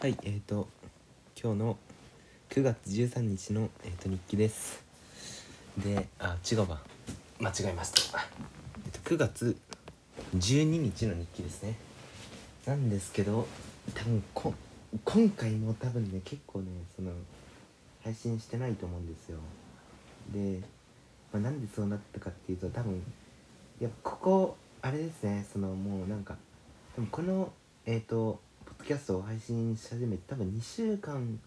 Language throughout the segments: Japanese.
はい、えっ、と今日の9月13日の、えー、と日記です。であ違うわ。間違えました、えー、と9月12日の日記ですね。なんですけど多分こ今回も多分ね結構ねその配信してないと思うんですよ。で、まあ、なんでそうなったかっていうと多分やっぱここあれですね。そのもうなんかでもこのえっ、とドキャストを配信し始めて多分2週間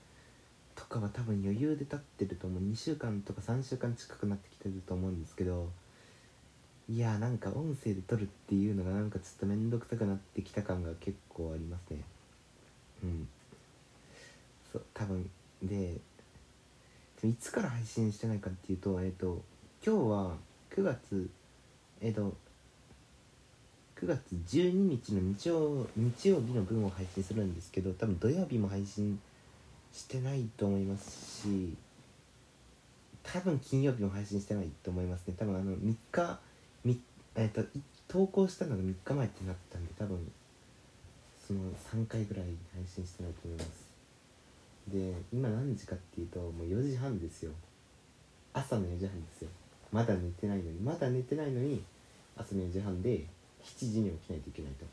とかは多分余裕で経ってると思う。2週間とか3週間近くなってきてると思うんですけどいやーなんか音声で撮るっていうのがなんかちょっと面倒くさくなってきた感が結構ありますね。うん。そう多分。でいつから配信してないかっていうとえっ、と今日は9月えっ、と9月12日の日曜日曜日の分を配信するんですけど多分土曜日も配信してないと思いますし多分金曜日も配信してないと思いますね。多分あの3日みえっ、と投稿したのが3日前ってなったんで多分その3回ぐらい配信してないと思います。で今何時かっていうともう4時半ですよ。朝の4時半ですよ。まだ寝てないのにまだ寝てないのに朝の4時半で7時に起きないといけないと。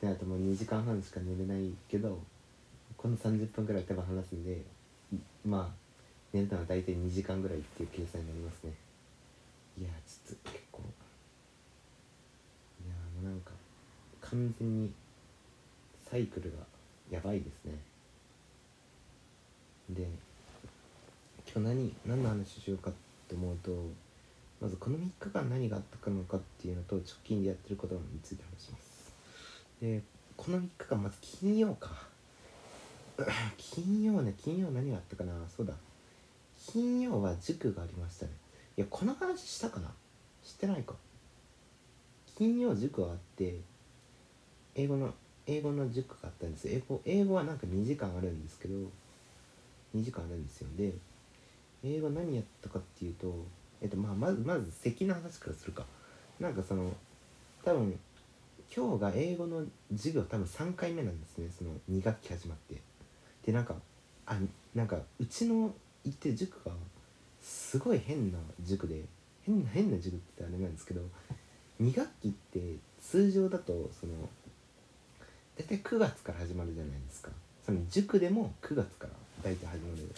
であともう2時間半しか寝れないけどこの30分ぐらい多分話すんでまあ寝るのは大体2時間ぐらいっていう計算になりますね。いやちょっと結構。いやもうなんか完全にサイクルがやばいですね。で今日何何の話しようかって思うとまずこの3日間何があったのかっていうのと直近でやってることについて話します。でこの3日間まず金曜か。金曜ね金曜何があったかな。そうだ。金曜は塾がありましたね。いやこの話したかな。してないか。金曜塾があって英語の英語の塾があったんです。英語英語はなんか2時間あるんですけど2時間あるんですよ。で英語何やったかっていうとえっとまあまずまず席の話からするか。なんかその多分今日が英語の授業多分3回目なんですね。その2学期始まって。でなんかあなんかうちの行ってる塾がすごい変な塾で変な変な塾ってあれなんですけど2学期って通常だとその大体9月から始まるじゃないですか。その塾でも9月から大体始まる。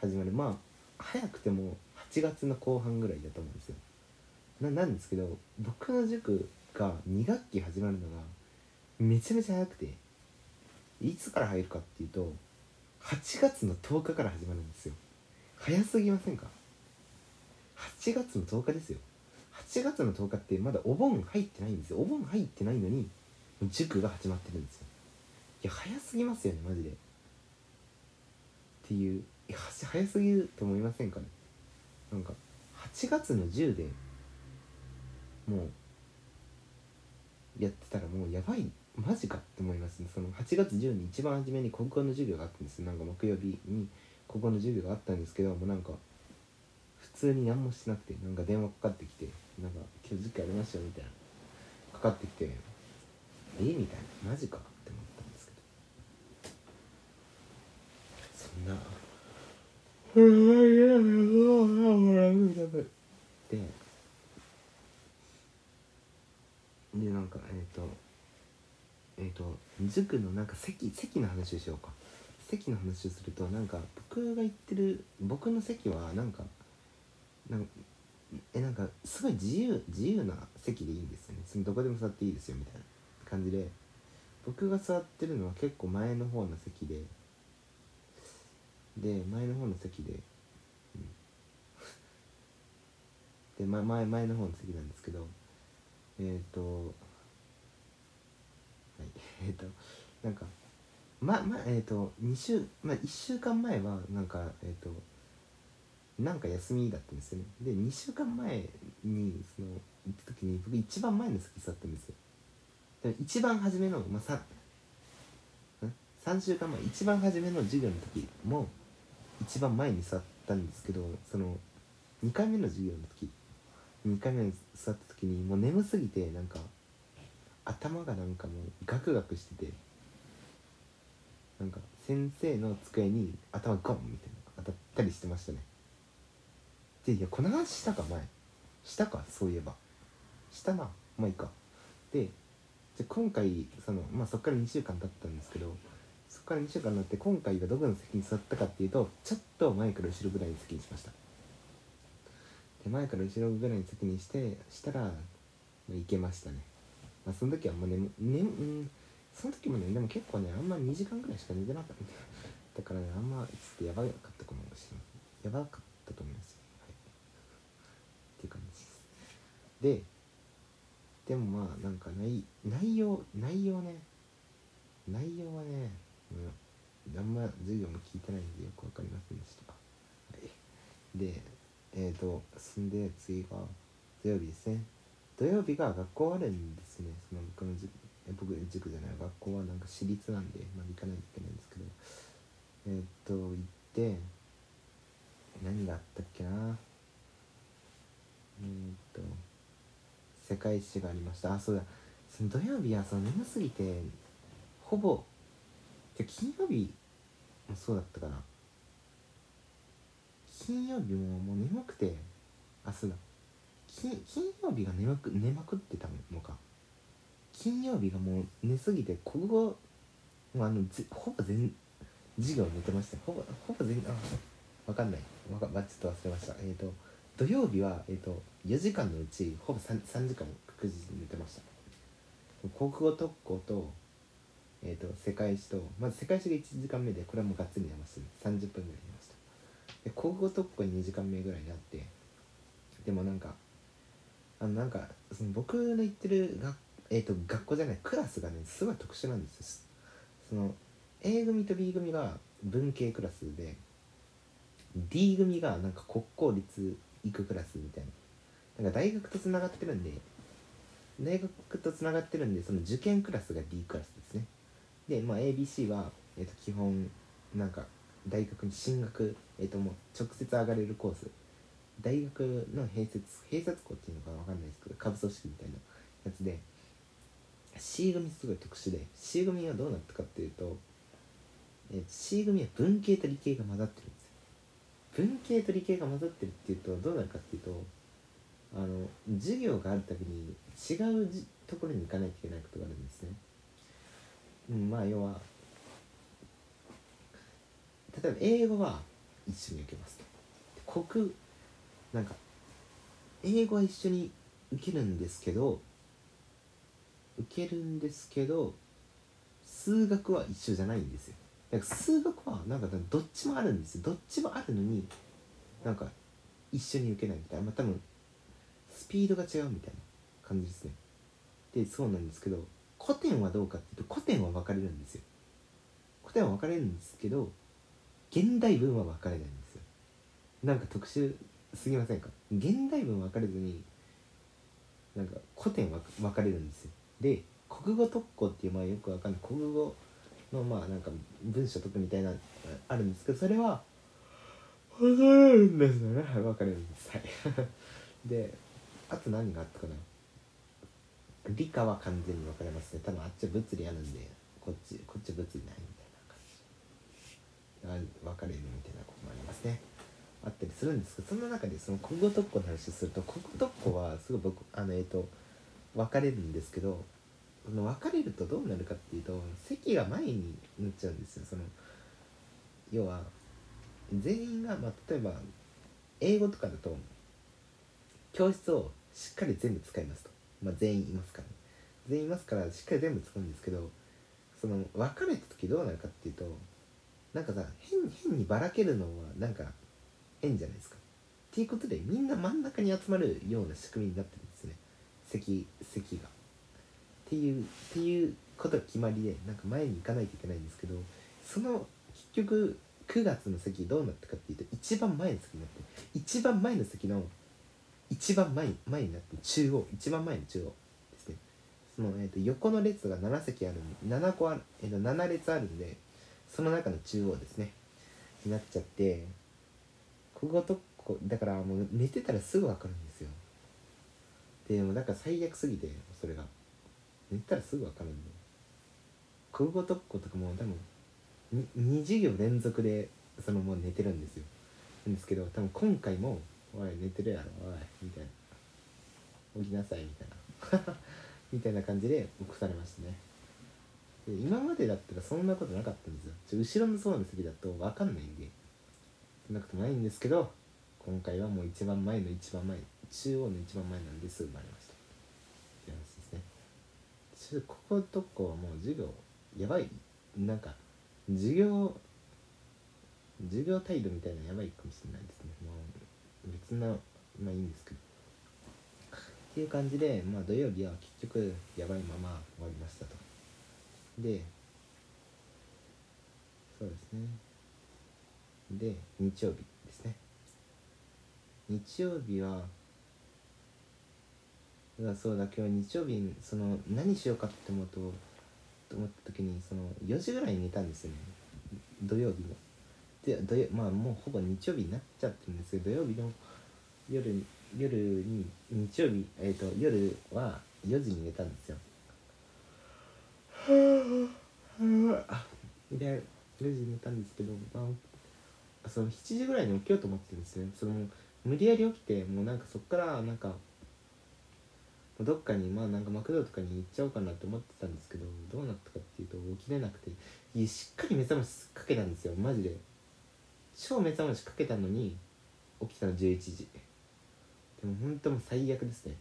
始まる。まあ早くても8月の後半ぐらいだと思うんですよ。ななんですけど僕の塾が2学期始まるのがめちゃめちゃ早くていつから入るかっていうと8月の10日から始まるんですよ。早すぎませんか？8月の10日ですよ。8月の10日ってまだお盆入ってないんですよ。お盆入ってないのに塾が始まってるんですよ。いや早すぎますよねマジで。っていうい早すぎると思いませんかね？なんか8月の10でもうやってたらもうやばいマジかって思いますね。その8月10に一番初めに国語の授業があったんです。なんか木曜日に国語の授業があったんですけどもうなんか普通に何もしなくてなんか電話かかってきてなんか今日授業ありましたよみたいな。かかってきてえみたいな。マジかって思ったんですけど。そんなででなんかえっ、とえっ、と塾のなんか席席の話をしようか。席の話をするとなんか僕が行ってる僕の席はなんかなんえなんかすごい自由自由な席でいいんですよね。そのどこでも座っていいですよみたいな感じで僕が座ってるのは結構前の方の席でで前の方の席で、うん、で、ま、前前の方の席なんですけどえっ、ー、とえっ、ー、となんかままえっ、ー、と2週まあ1週間前はなんかえっ、となんか休みだったんですよね。で2週間前にその行った時に僕一番前の席座ったんですよ。一番初めの、まあ、3, 3週間前一番初めの授業の時も一番前に座ったんですけどその2回目の授業の時2回目に座った時にもう眠すぎてなんか頭がなんかもうガクガクしててなんか先生の机に頭ゴンみたいな当たったりしてましたね。でいやこの話したか前。したかそういえば。したな。まあいいか。でじゃ今回そのまあそっから2週間経ったんですけどそっから2週間になって今回がどこの席に座ったかっていうとちょっと前から後ろぐらいに席にしました。で前から後ろぐらいに席にしてしたら、まあ、行けましたね。まあその時はもうねねうんその時もねでも結構ねあんま2時間ぐらいしか寝てなかった。だからねあんまちょっとやばかったかもしれないやばかったと思いますはい。っていう感じです。ででもまあなんか内内容内容ね内容はね、うん、あんま授業も聞いてないんでよく分かりませんでした、はい、でえっ、ー、とそんで次が土曜日ですね。土曜日が学校あるんですね。その僕の塾僕塾じゃない学校はなんか私立なんで、まあ、行かないといけないんですけど。えー、っと行って何があったっけな。えー、っと世界史がありました。あそうだ。その土曜日はその眠すぎてほぼじゃ金曜日もそうだったかな。金曜日ももう眠くてあそうだ。金金曜日が眠く寝まくってたのか。金曜日がもう寝すぎて国語もうあのほぼ全授業寝てました。ほぼほぼ全あ分かんない。わか、ちょっと忘れました。えっ、ー、と土曜日は、えーと、4時間のうちほぼ 3, 3時間確実に寝てました。国語特攻と,、えーと、世界史とまず世界史が1時間目でこれはもうがっつり寝ました、ね、30分ぐらい寝ました。で国語特攻に2時間目ぐらいになってでもなんかあのなんかその僕の行ってる学,、えーと、学校じゃないクラスがねすごい特殊なんですよ。その A 組と B 組が文系クラスで D 組がなんか国公立行くクラスみたいな。なんか大学とつながってるんで大学とつながってるんでその受験クラスが D クラスですね。で、まあ、ABC は、えー、と基本なんか大学に進学、えー、ともう直接上がれるコース大学の併設併設校っていうのか分かんないですけど下部組織みたいなやつで C 組すごい特殊で C 組はどうなったかっていうと、えー、C 組は文系と理系が混ざってるんですよ文系と理系が混ざってるっていうとどうなるかっていうとあの授業があるたびに違うところに行かないといけないことがあるんですね。うん、まあ要は例えば英語は一緒に受けますと。国なんか英語は一緒に受けるんですけど受けるんですけど数学は一緒じゃないんですよ。だから数学はなんかどっちもあるんですよ。どっちもあるのになんか一緒に受けないみたいな。まあ多分スピードが違うみたいな感じですね。でそうなんですけど古典はどうかっていうと古典は分かれるんですよ。古典は分かれるんですけど現代文は分かれないんですよ。なんか特殊すぎませんか？現代文分かれずになんか古典は分かれるんですよ。で国語特攻っていうまあよくわかんない。国語のまあなんか文章解くみたいなあるんですけどそれは分かれるんですよね。はい分かれるんです。はい。であと何があったかな？理科は完全に分かれますね。多分あっちは物理あるんでこっちこっちは物理ないみたいな感じ。分かれるみたいなこともありますね。あったりするんですけどその中でその国語特攻の話をすると国語特攻はすごい僕あのえっ、ー、と分かれるんですけど分かれるとどうなるかっていうと席が前になっちゃうんですよ。その要は全員が、まあ、例えば英語とかだと教室をしっかり全部使いますと、まあ、全員いますから、ね、全員いますからしっかり全部使うんですけどその分かれた時どうなるかっていうとなんかさ変変にばらけるのはなんか変じゃないですか。っていうことでみんな真ん中に集まるような仕組みになってるんですね。席席が。っていうっていうことが決まりでなんか前に行かないといけないんですけどその結局9月の席どうなったかっていうと一番前の席になって一番前の席の一番前前になって中央一番前の中央ですね。その、えーと、横の列が7席あるんで7個ある、えーと、7列あるんでその中の中央ですね。になっちゃってこことこだからもう寝てたらすぐ分かるんですよ。でもなんか最悪すぎてそれが。寝たらすぐ分かるんで。国語特攻とかも多分2授業連続でそのもう寝てるんですよ。なんですけど多分今回も「おい寝てるやろおい」みたいな「起きなさい」みたいな。みたいな感じで起こされましたね。で今までだったらそんなことなかったんですよ。ちょ後ろの層の席だと分かんないんで。なことないんですけど今回はもう一番前の一番前中央の一番前なんです生まれました。って話ですね。ちょこことこはもう授業やばい。なんか授業授業態度みたいなやばいかもしれないですね。まあ別なまあいいんですけど。っていう感じで、まあ、土曜日は結局やばいまま終わりましたと。でそうですね。で日曜日ですね。日曜日はうわそうだ今日日曜日その何しようかって思うとと思った時にその4時ぐらいに寝たんですよね。土曜日の。で土曜まあもうほぼ日曜日になっちゃってるんですけど土曜日の夜に夜に日曜日えっ、と夜は4時に寝たんですよ。で4時に寝たんですけど、まあ、その7時ぐらいに起きようと思ってるんですね。その無理やり起きてもうなんかそっからなんかどっかにまあなんかマクドとかに行っちゃおうかなって思ってたんですけどどうなったかっていうと起きれなくていやしっかり目覚ましかけたんですよ。マジで。超目覚ましかけたのに起きたの11時。でも本当もう最悪ですね。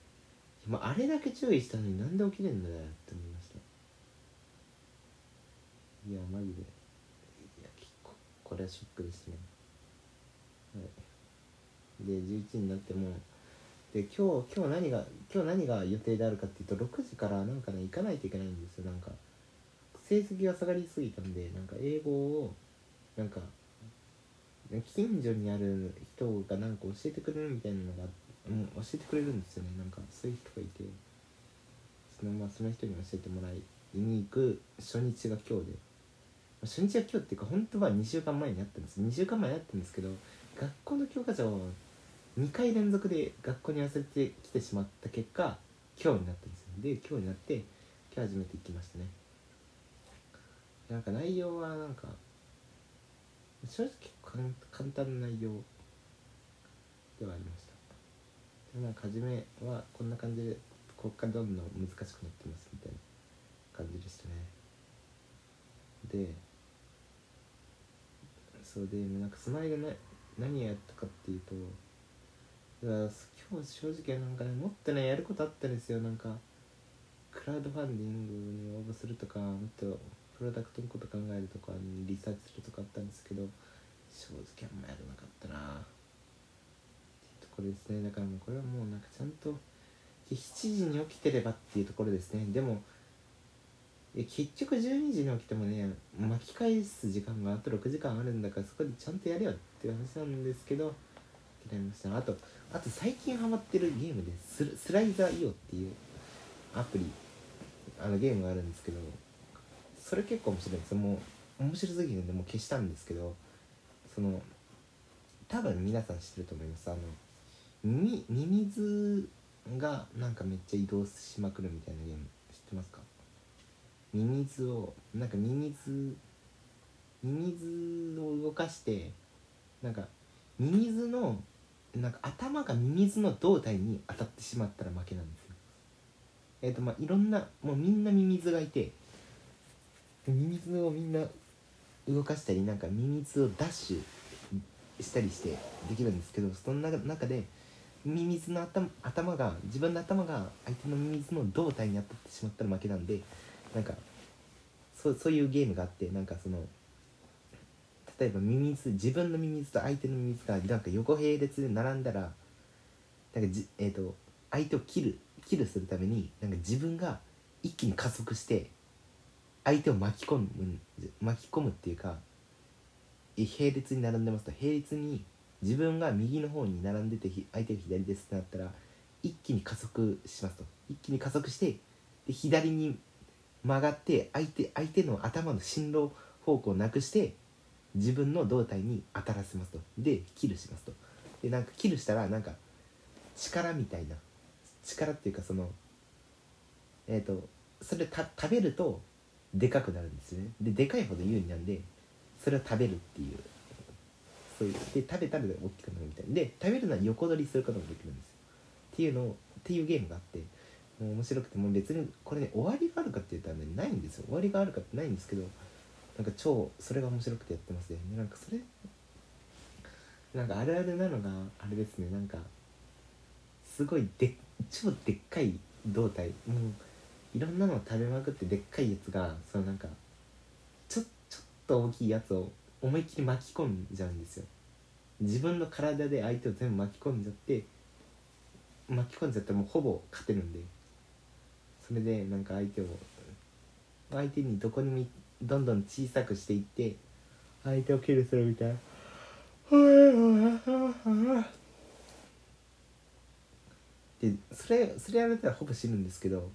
まあ、あれだけ注意したのになんで起きれんだよって思いました。いやマジで。いや結構これはショックですね。で11になってもで今日今日何が今日何が予定であるかっていうと6時からなんかね行かないといけないんですよなんか。成績が下がりすぎたんでなんか英語をなんか近所にある人がなんか教えてくれるみたいなのが、うん、教えてくれるんですよね。なんかそういう人がいて。その,、まあ、その人に教えてもらいに行く初日が今日で。初日は今日っていうか本当は2週間前にあったんです。2週間前にあったんですけど学校の教科書を2回連続で学校に忘れてきてしまった結果今日になったんですよ。で今日になって今日初めて行きましたね。なんか内容はなんか正直簡単な内容ではありました。でなんか初めはこんな感じでこっからどんどん難しくなってますみたいな感じでしたね。でそうでなんかその間ね何やったかっていうとだから今日正直なんかねもっとねやることあったんですよ。なんかクラウドファンディングに応募するとかもっとプロダクトのこと考えるとかにリサーチするとかあったんですけど正直あんまやらなかったな。っていうところですね。だからもうこれはもうなんかちゃんと7時に起きてればっていうところですね。でも結局12時に起きてもね巻き返す時間があと6時間あるんだからそこでちゃんとやれよっていう話なんですけど諦めましたあとあと最近ハマってるゲームでススライザーイオっていうアプリあのゲームがあるんですけどそれ結構面白いですもう面白すぎるんでもう消したんですけどその多分皆さん知ってると思います。あのミミミズがなんかめっちゃ移動しまくるみたいなゲーム知ってますか？ミミズをなんかミミズミミズを動かしてなんかミミズのなんか頭がミミズの胴体に当たってしまったら負けなんですよ。えっ、ー、とまあいろんなもうみんなミミズがいてミミズをみんな動かしたりなんかミミズをダッシュしたりしてできるんですけどその中でミミズの頭頭が自分の頭が相手のミミズの胴体に当たってしまったら負けなんでなんかそうそういうゲームがあってなんかその例えばミミズ自分のミミズと相手のミミズがなんか横並列で並んだらなんかじ、えーと、相手を切るキルするためになんか自分が一気に加速して相手を巻き込む巻き込むっていうか並列に並んでますと並列に自分が右の方に並んでて相手が左ですってなったら一気に加速しますと。一気に加速してで左に曲がって相手相手の頭の進路方向をなくして自分の胴体に当たらせますと。でキルしますと。でなんかキルしたらなんか力みたいな。力っていうかそのえっ、ー、とそれた食べるとでかくなるんですよね。ででかいほど有利なんでそれを食べるっていう。そういうで食べたら大きくなるみたいで食べるのは横取りすることもできるんですよ。っていうのをっていうゲームがあってもう面白くてもう別にこれね終わりがあるかって言ったらねないんですよ。終わりがあるかってないんですけどなんか超それが面白くてやってますねなんかそれなんかあるあるなのがあれですね。なんかすごいで超でっかい胴体。もういろんなのを食べまくってでっかいやつがそのなんかちょちょっと大きいやつを思いっきり巻き込んじゃうんですよ。自分の体で相手を全部巻き込んじゃって巻き込んじゃったらもうほぼ勝てるんで。それでなんか相手を相手にどこにもいどんどん小さくしていって相手をキルするみたいな。でそれそれやられたらほぼ死ぬんですけど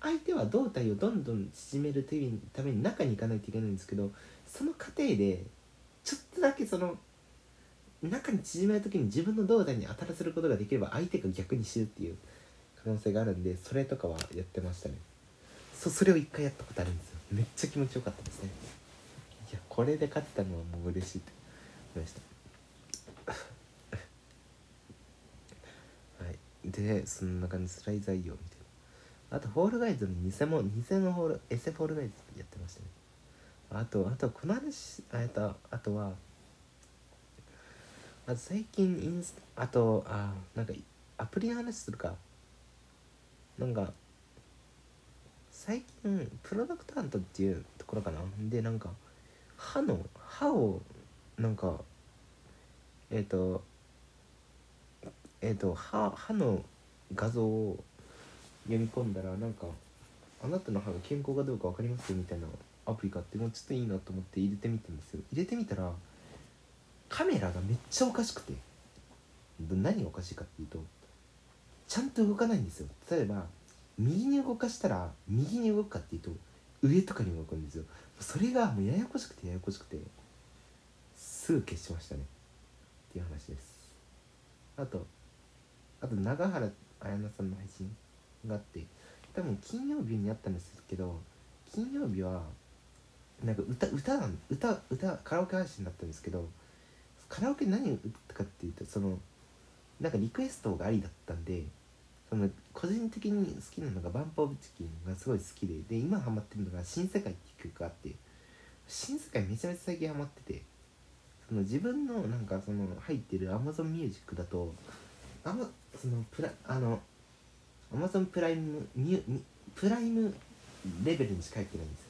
相手は胴体をどんどん縮めるために中に行かないといけないんですけどその過程でちょっとだけその中に縮める時に自分の胴体に当たらせることができれば相手が逆に死ぬっていう可能性があるんでそれとかはやってましたね。そそれを一回やったことあるんです。よめっちゃ気持ちよかったですね。いやこれで勝てたのはもう嬉しいって。思いましたはい。でそんな感じ Slither.io みたいな。あと Fall Guys の偽物偽の Fall エセ Fall Guys やってましたね。あとあとこの話あとあとはあと最近インスあとあなんかアプリの話するか。なんか最近 Product Hunt っていうところかな。でなんか歯の歯をなんかえっ、ー、とえっ、ー、と歯歯の画像を読み込んだらなんかあなたの歯が健康かどうか分かりますよみたいなアプリがあってもうちょっといいなと思って入れてみたんですよ。入れてみたらカメラがめっちゃおかしくて。何がおかしいかっていうとちゃんと動かないんですよ。例えば右に動かしたら右に動くかっていうと上とかに動くんですよ。それがもうややこしくてややこしくてすぐ消しましたね。っていう話です。あとあと永原彩菜さんの配信があって多分金曜日にあったんですけど金曜日はなんか歌歌歌歌カラオケ配信だったんですけどカラオケ何を歌ったかっていうとそのなんかリクエストがありだったんでその個人的に好きなのが「バンプ・オブ・チキン」がすごい好きでで今ハマってるのが「新世界」っていう曲があって新世界めちゃめちゃ最近ハマっててその自分のなんかその入ってる Amazon ミュージックだとあまそのプラあの Amazon プライムミュプライムレベルにしか入ってないんですよ。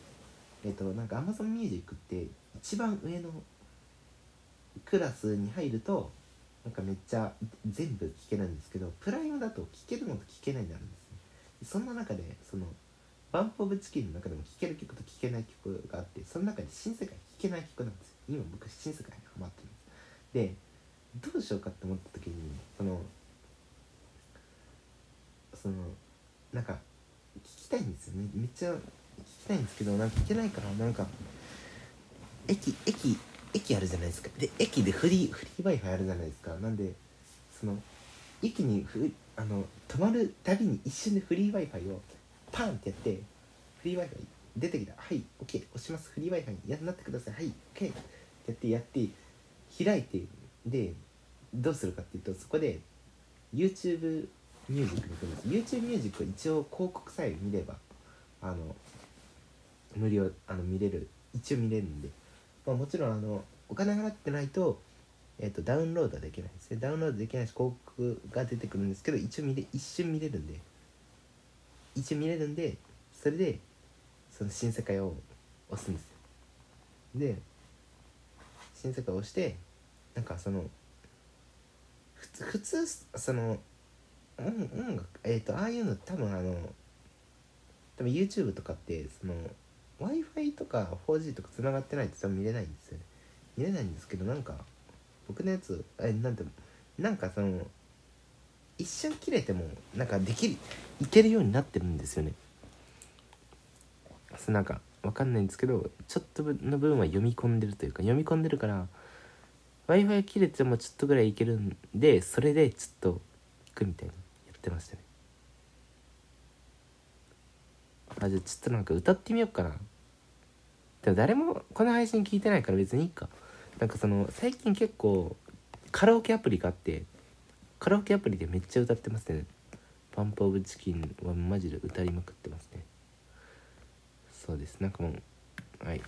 えっ、となんか Amazon ミュージックって一番上のクラスに入るとなんかめっちゃ全部聴けないんですけどプライムだと聴けるのと聴けないになるんですね。そんな中でそのバンプ・オブ・チキンの中でも聴ける曲と聴けない曲があってその中で新世界聴けない曲なんですよ。今僕新世界にハマってるんです。でどうしようかって思った時にそのそのなんか聞きたいんですよね。めっちゃ聞きたいんですけどなんか聞けないからなんか駅駅駅あるじゃないですか。で駅でフリーフリー w i f i あるじゃないですか。なんでその駅にふあの止まるたびに一瞬でフリー w i f i をパンってやってフリー w i f i 出てきた。はい OK 押します。フリー w i f i にやなってください。はい OK ってやってやって開いてでどうするかっていうとそこで YouTube ミュージックに行くんです。YouTube ミュージックは一応広告さえ見ればあの無料あの見れる一応見れるんで。まあ、もちろんあのお金払ってないと,、えーと、ダウンロードはできないですね。ダウンロードできないし広告が出てくるんですけど一応見れ一瞬見れるんで。一応見れるんでそれでその新世界を押すんですよ。で新世界を押してなんかその普通普通その音音楽えっ、ー、とああいうの多分あの多分 YouTube とかってその w i f i とか 4G とか繋がってないと多分見れないんですよね。見れないんですけどなんか僕のやつえなんてなんかその一瞬切れてもなんかできるいけるようになってるんですよね。なんかわかんないんですけどちょっとの部分は読み込んでるというか読み込んでるから w i f i 切れてもちょっとぐらいいけるんでそれでちょっと行くみたいなやってましたね。あじゃあちょっとなんか歌ってみようかな。でも誰もこの配信聞いてないから別にいいか。なんかその最近結構カラオケアプリがあってカラオケアプリでめっちゃ歌ってますね。パンプオブチキンはマジで歌いまくってますね。そうです。なんかもうはい。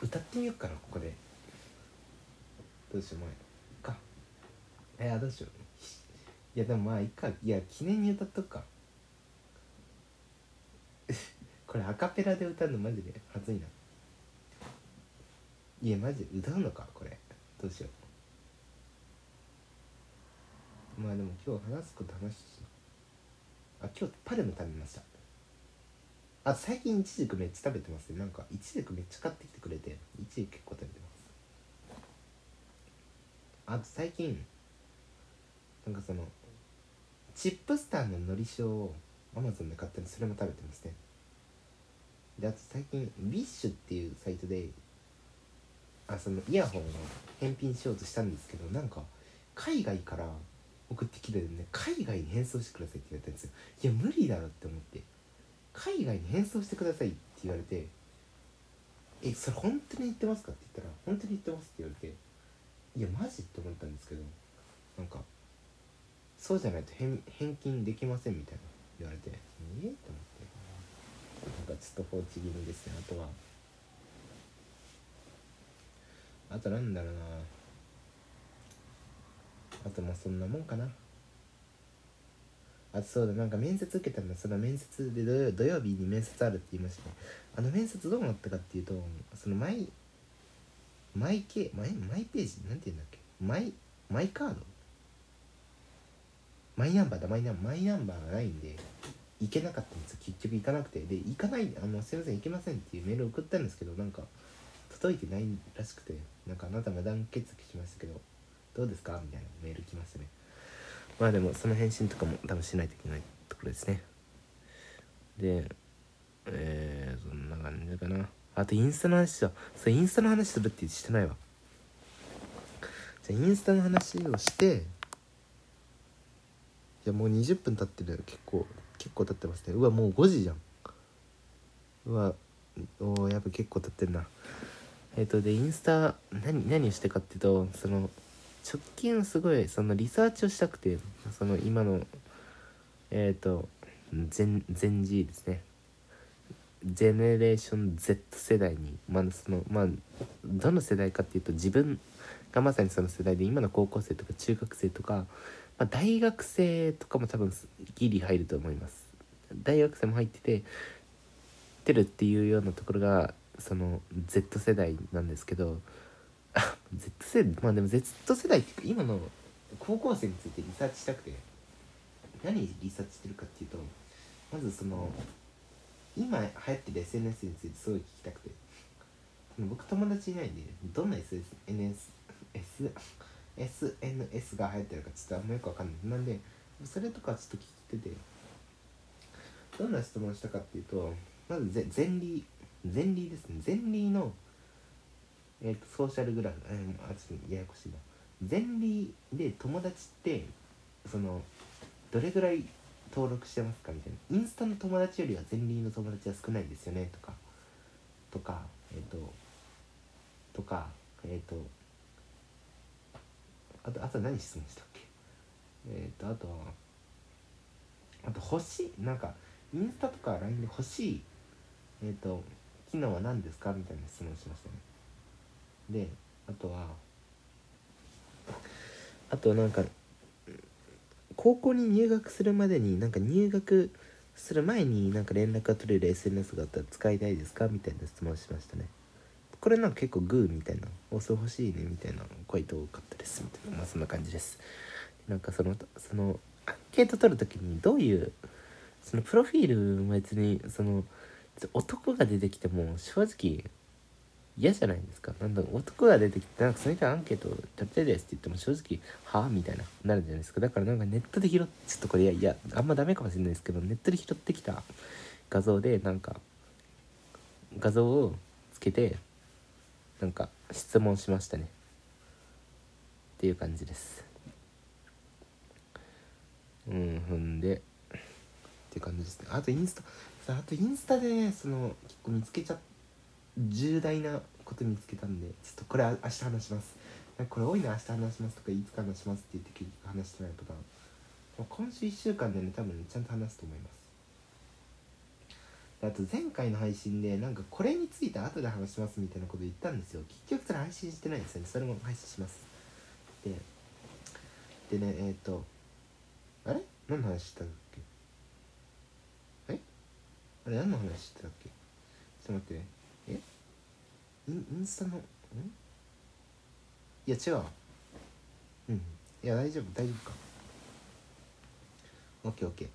歌ってみようかなここで。どうしようもないかえー、どうしよう。いやでもまあいいか。いや記念に歌っとくか。これアカペラで歌うのマジではずいな。いやマジで歌うのかこれ。どうしよう。まあでも今日話すこと話し。あ今日パルム食べました。あ最近いちじくめっちゃ食べてますね。なんかいちじくめっちゃ買ってきてくれて。いちじく結構食べてます。あと最近なんかそのチップスターののり塩をアマゾンで買ったんでそれも食べてますね。であと最近ビッシュっていうサイトであそのイヤホンを返品しようとしたんですけどなんか海外から送ってきてるんで海外に返送してくださいって言われたんですよ。いや無理だろって思って。海外に変装してくださいって言われてえそれ本当に言ってますかって言ったら本当に言ってますって言われていやマジって思ったんですけどなんかそうじゃないと返金できませんみたいな言われてえ、って思って。かちょっと放置気味ですねあとは。あとなんだろうな。あとまあそんなもんかな。あとそうだなんか面接受けたの。その面接で土曜土曜日に面接あるって言いましたね。あの面接どうなったかっていうとそのマイマイケマイマイページなんて言うんだっけ？マイマイカード？マイナンバーだマイナンバーマイナンバーがないんで。行けなかったんです結局行かなくて。で行かないあのすいません行けませんっていうメール送ったんですけどなんか届いてないらしくて。なんかあなた無断欠席しましたけどどうですか？みたいなメール来ましたね。まあでもその返信とかも多分しないといけないところですね。でえー、そんな感じかな。あとインスタの話だ。それインスタの話するってしてないわ。じゃあインスタの話をしていやもう20分経ってる結構。結構経ってますね。うわもう5時じゃん。うわおやっぱ結構経ってるな。えっ、ー、とでインスタ何何をしてかっていうとその直近すごいそのリサーチをしたくてその今のえっ、ー、と全全 G ですね。ジェネレーション Z 世代にまあそのまあどの世代かっていうと自分がまさにその世代で今の高校生とか中学生とかまあ、大学生とかも多分ギリ入ると思います。大学生も入ってててるっていうようなところがその Z 世代なんですけど Z 世代まあでも Z 世代っていうか今の高校生についてリサーチしたくて何リサーチしてるかっていうとまずその今流行ってる SNS についてすごい聞きたくて。僕友達いないんでどんな SNS SNS SNS が流行ってるかちょっとあんまよくわかんない。なんでそれとかちょっと聞いててどんな質問したかっていうとまずゼ前リー前リーですね。前リーの、えーと、ソーシャルグラフ、えー、あちょっとややこしいな。前リーで友達ってそのどれぐらい登録してますかみたいな。インスタの友達よりは前リーの友達は少ないですよねとかとかえっ、ー、ととかえっ、ー、とあとあと何質問したっけ？えっ、とあとはあと欲しいなんかインスタとか LINE で欲しいえっ、と機能は何ですか？みたいな質問しましたね。であとはあとなんか高校に入学するまでになんか入学する前になんか連絡が取れる SNS があったら使いたいですか？みたいな質問しましたね。これなんか結構グーみたいな「押す欲しいね」みたいな回答多かったですみたいなまあそんな感じですなんかそのそのアンケート取る時にどういうそのプロフィールも別にその男が出てきても正直嫌じゃないですかなんだ男が出てきてなんかそれからアンケート取りたいですって言っても正直はあみたいななるじゃないですかだからなんかネットで拾ってちょっとこれいやいやあんまダメかもしれないですけどネットで拾ってきた画像でなんか画像をつけてなんか質問しましたね。っていう感じです。うんふんで。っていう感じですね。あとインスタあとインスタでねその結構見つけちゃ重大なこと見つけたんでちょっとこれ明日話します。なんかこれ多いの明日話しますとかいつか話しますって言って結局話してないパターン。今週1週間でね多分ねちゃんと話すと思います。あと前回の配信でなんかこれについて後で話しますみたいなこと言ったんですよ。結局それ配信してないんですよね。それも配信します。ででねえっ、とあれ？何の話したんだっけ？え？あれ何の話してたっけ？ちょっと待ってね。え？インインスタの？んいや違ううん。いや大丈夫。大丈夫か。オッケーオッケー。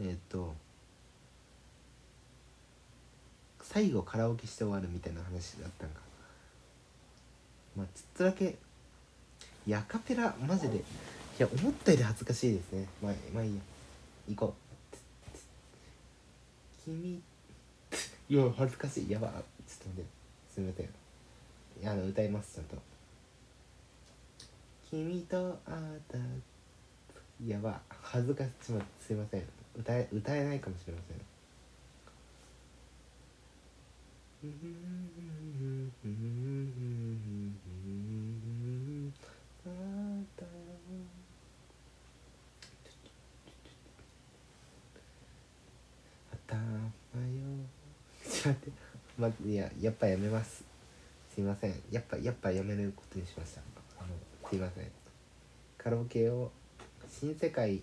えっと最後カラオケして終わるみたいな話だったんか。まあちょっとだけいやアカペラマジで。いや思ったより恥ずかしいですね。まあまあいいや。行こう。君いや恥ずかしい。やば。ちょっと待って。すみません。いやあの歌いますちゃんと「君と会った」やば。恥ずかしい。すいません。歌え歌えないかもしれません。頭よ。ちょっと待って、ま、いややっぱやめます。すいません。やっぱやっぱやめることにしましたあのすいません。カラオケを新世界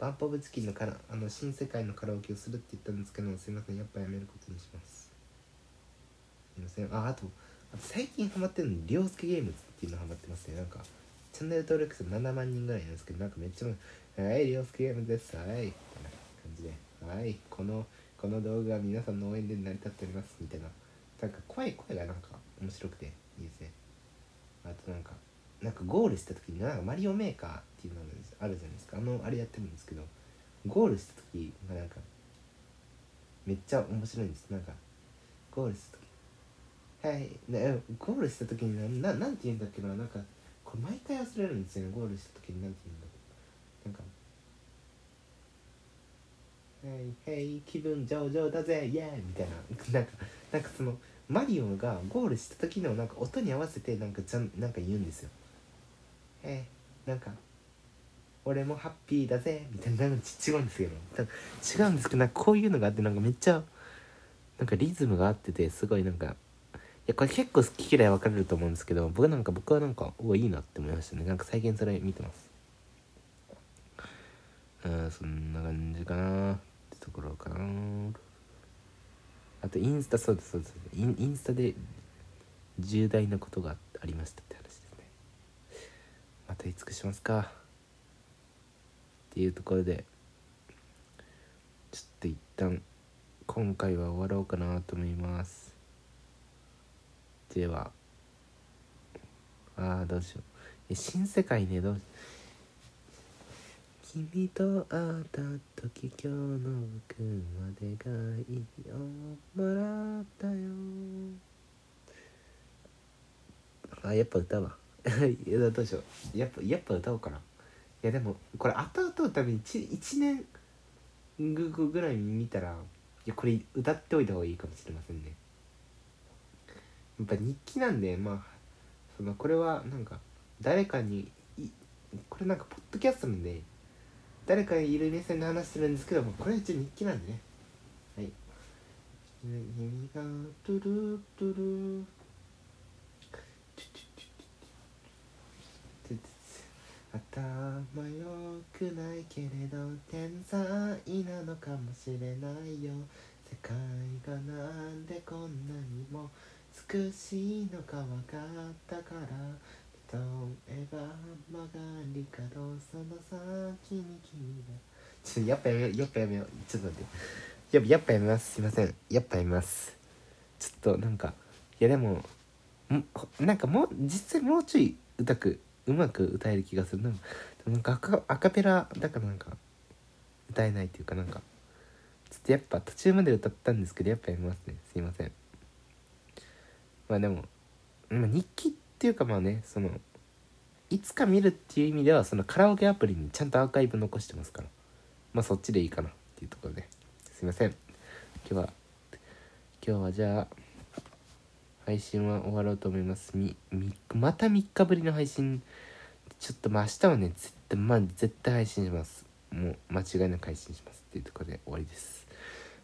バンプ・オブ・チキンのカラあの新世界のカラオケをするって言ったんですけどすいません。やっぱやめることにします。いません。ああとあと最近ハマってるのに「りょうすけゲームズ」っていうのハマってますね。なんかチャンネル登録者7万人ぐらいなんですけどなんかめっちゃ「はいりょうすけゲームズです。はい」みたいな感じで「はいこのこの動画は皆さんの応援で成り立っております」みたいな。なんか声声がなんか面白くていいですね。あとなんかなんかゴールした時になんかマリオメーカーっていうのあるじゃないですか。あのあれやってるんですけどゴールした時がなんかめっちゃ面白いんです。なんかゴールした時はいなゴールした時になななんて言うんだっけななんかこれ毎回忘れるんですよねゴールした時になんて言うんだろう。なんか「はいはい気分上々だぜイエーイ!」みたいな。なんかなんかそのマリオがゴールした時のなんか音に合わせてなんかちゃなんか言うんですよ。えー、なんか俺もハッピーだぜみたいな。なんか違うんですけど。違うんですけどなんかこういうのがあってなんかめっちゃなんかリズムが合っててすごいなんかやこれ結構好き嫌い分かれると思うんですけど僕なんか僕はなんかおいいなって思いましたね。なんか最近それ見てます。うんそんな感じかなってところかな。あとインスタそうですそうです。インインスタで重大なことがありましたって話ですね。またいつかしますか。っていうところでちょっと一旦今回は終わろうかなと思います。では。ああどうしよう。え新世界ねどう君と会った時今日の僕までがいいよもらったよ。あやっぱ歌うわ。いやどうしよう。やっぱやっぱ歌おうかな。いやでもこれ後々歌うたびに 1, 1年ぐぐらい見たらいやこれ歌っておいた方がいいかもしれませんね。やっぱ日記なんでまあそのこれはなんか誰かにいこれなんかポッドキャストなんで誰かいる目線で話してるんですけどもこれは一応日記なんでね。はい「君がトゥルトゥル」頭良くないけれど天才なのかもしれないよ。世界がなんでこんなにも。美しいのか分かったから。例えば曲がり角その先に君が。ちょっとやっぱやめようやっぱやめよう。ちょっと待って。やっぱやっぱやめます。すいません。やっぱやめます。ちょっとなんかいやでもなんかもう実際もうちょい歌くうまく歌える気がするな。なんかアカアカペラだからなんか歌えないっていうかなんか。ちょっとやっぱ途中まで歌ったんですけどやっぱやめますね。すいません。まあでも、まあ、日記っていうかまあねそのいつか見るっていう意味ではそのカラオケアプリにちゃんとアーカイブ残してますから。まあそっちでいいかなっていうところで。すいません。今日は今日はじゃあ配信は終わろうと思います。みみまた3日ぶりの配信。ちょっとまあ明日はね絶対まあ絶対配信します。もう間違いなく配信しますっていうところで終わりです。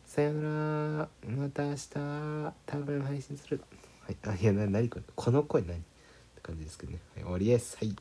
さようなら。また明日。多分配信する。はい、あいやな何これ？この声何？って感じですけどね、はい、終わりです。はい。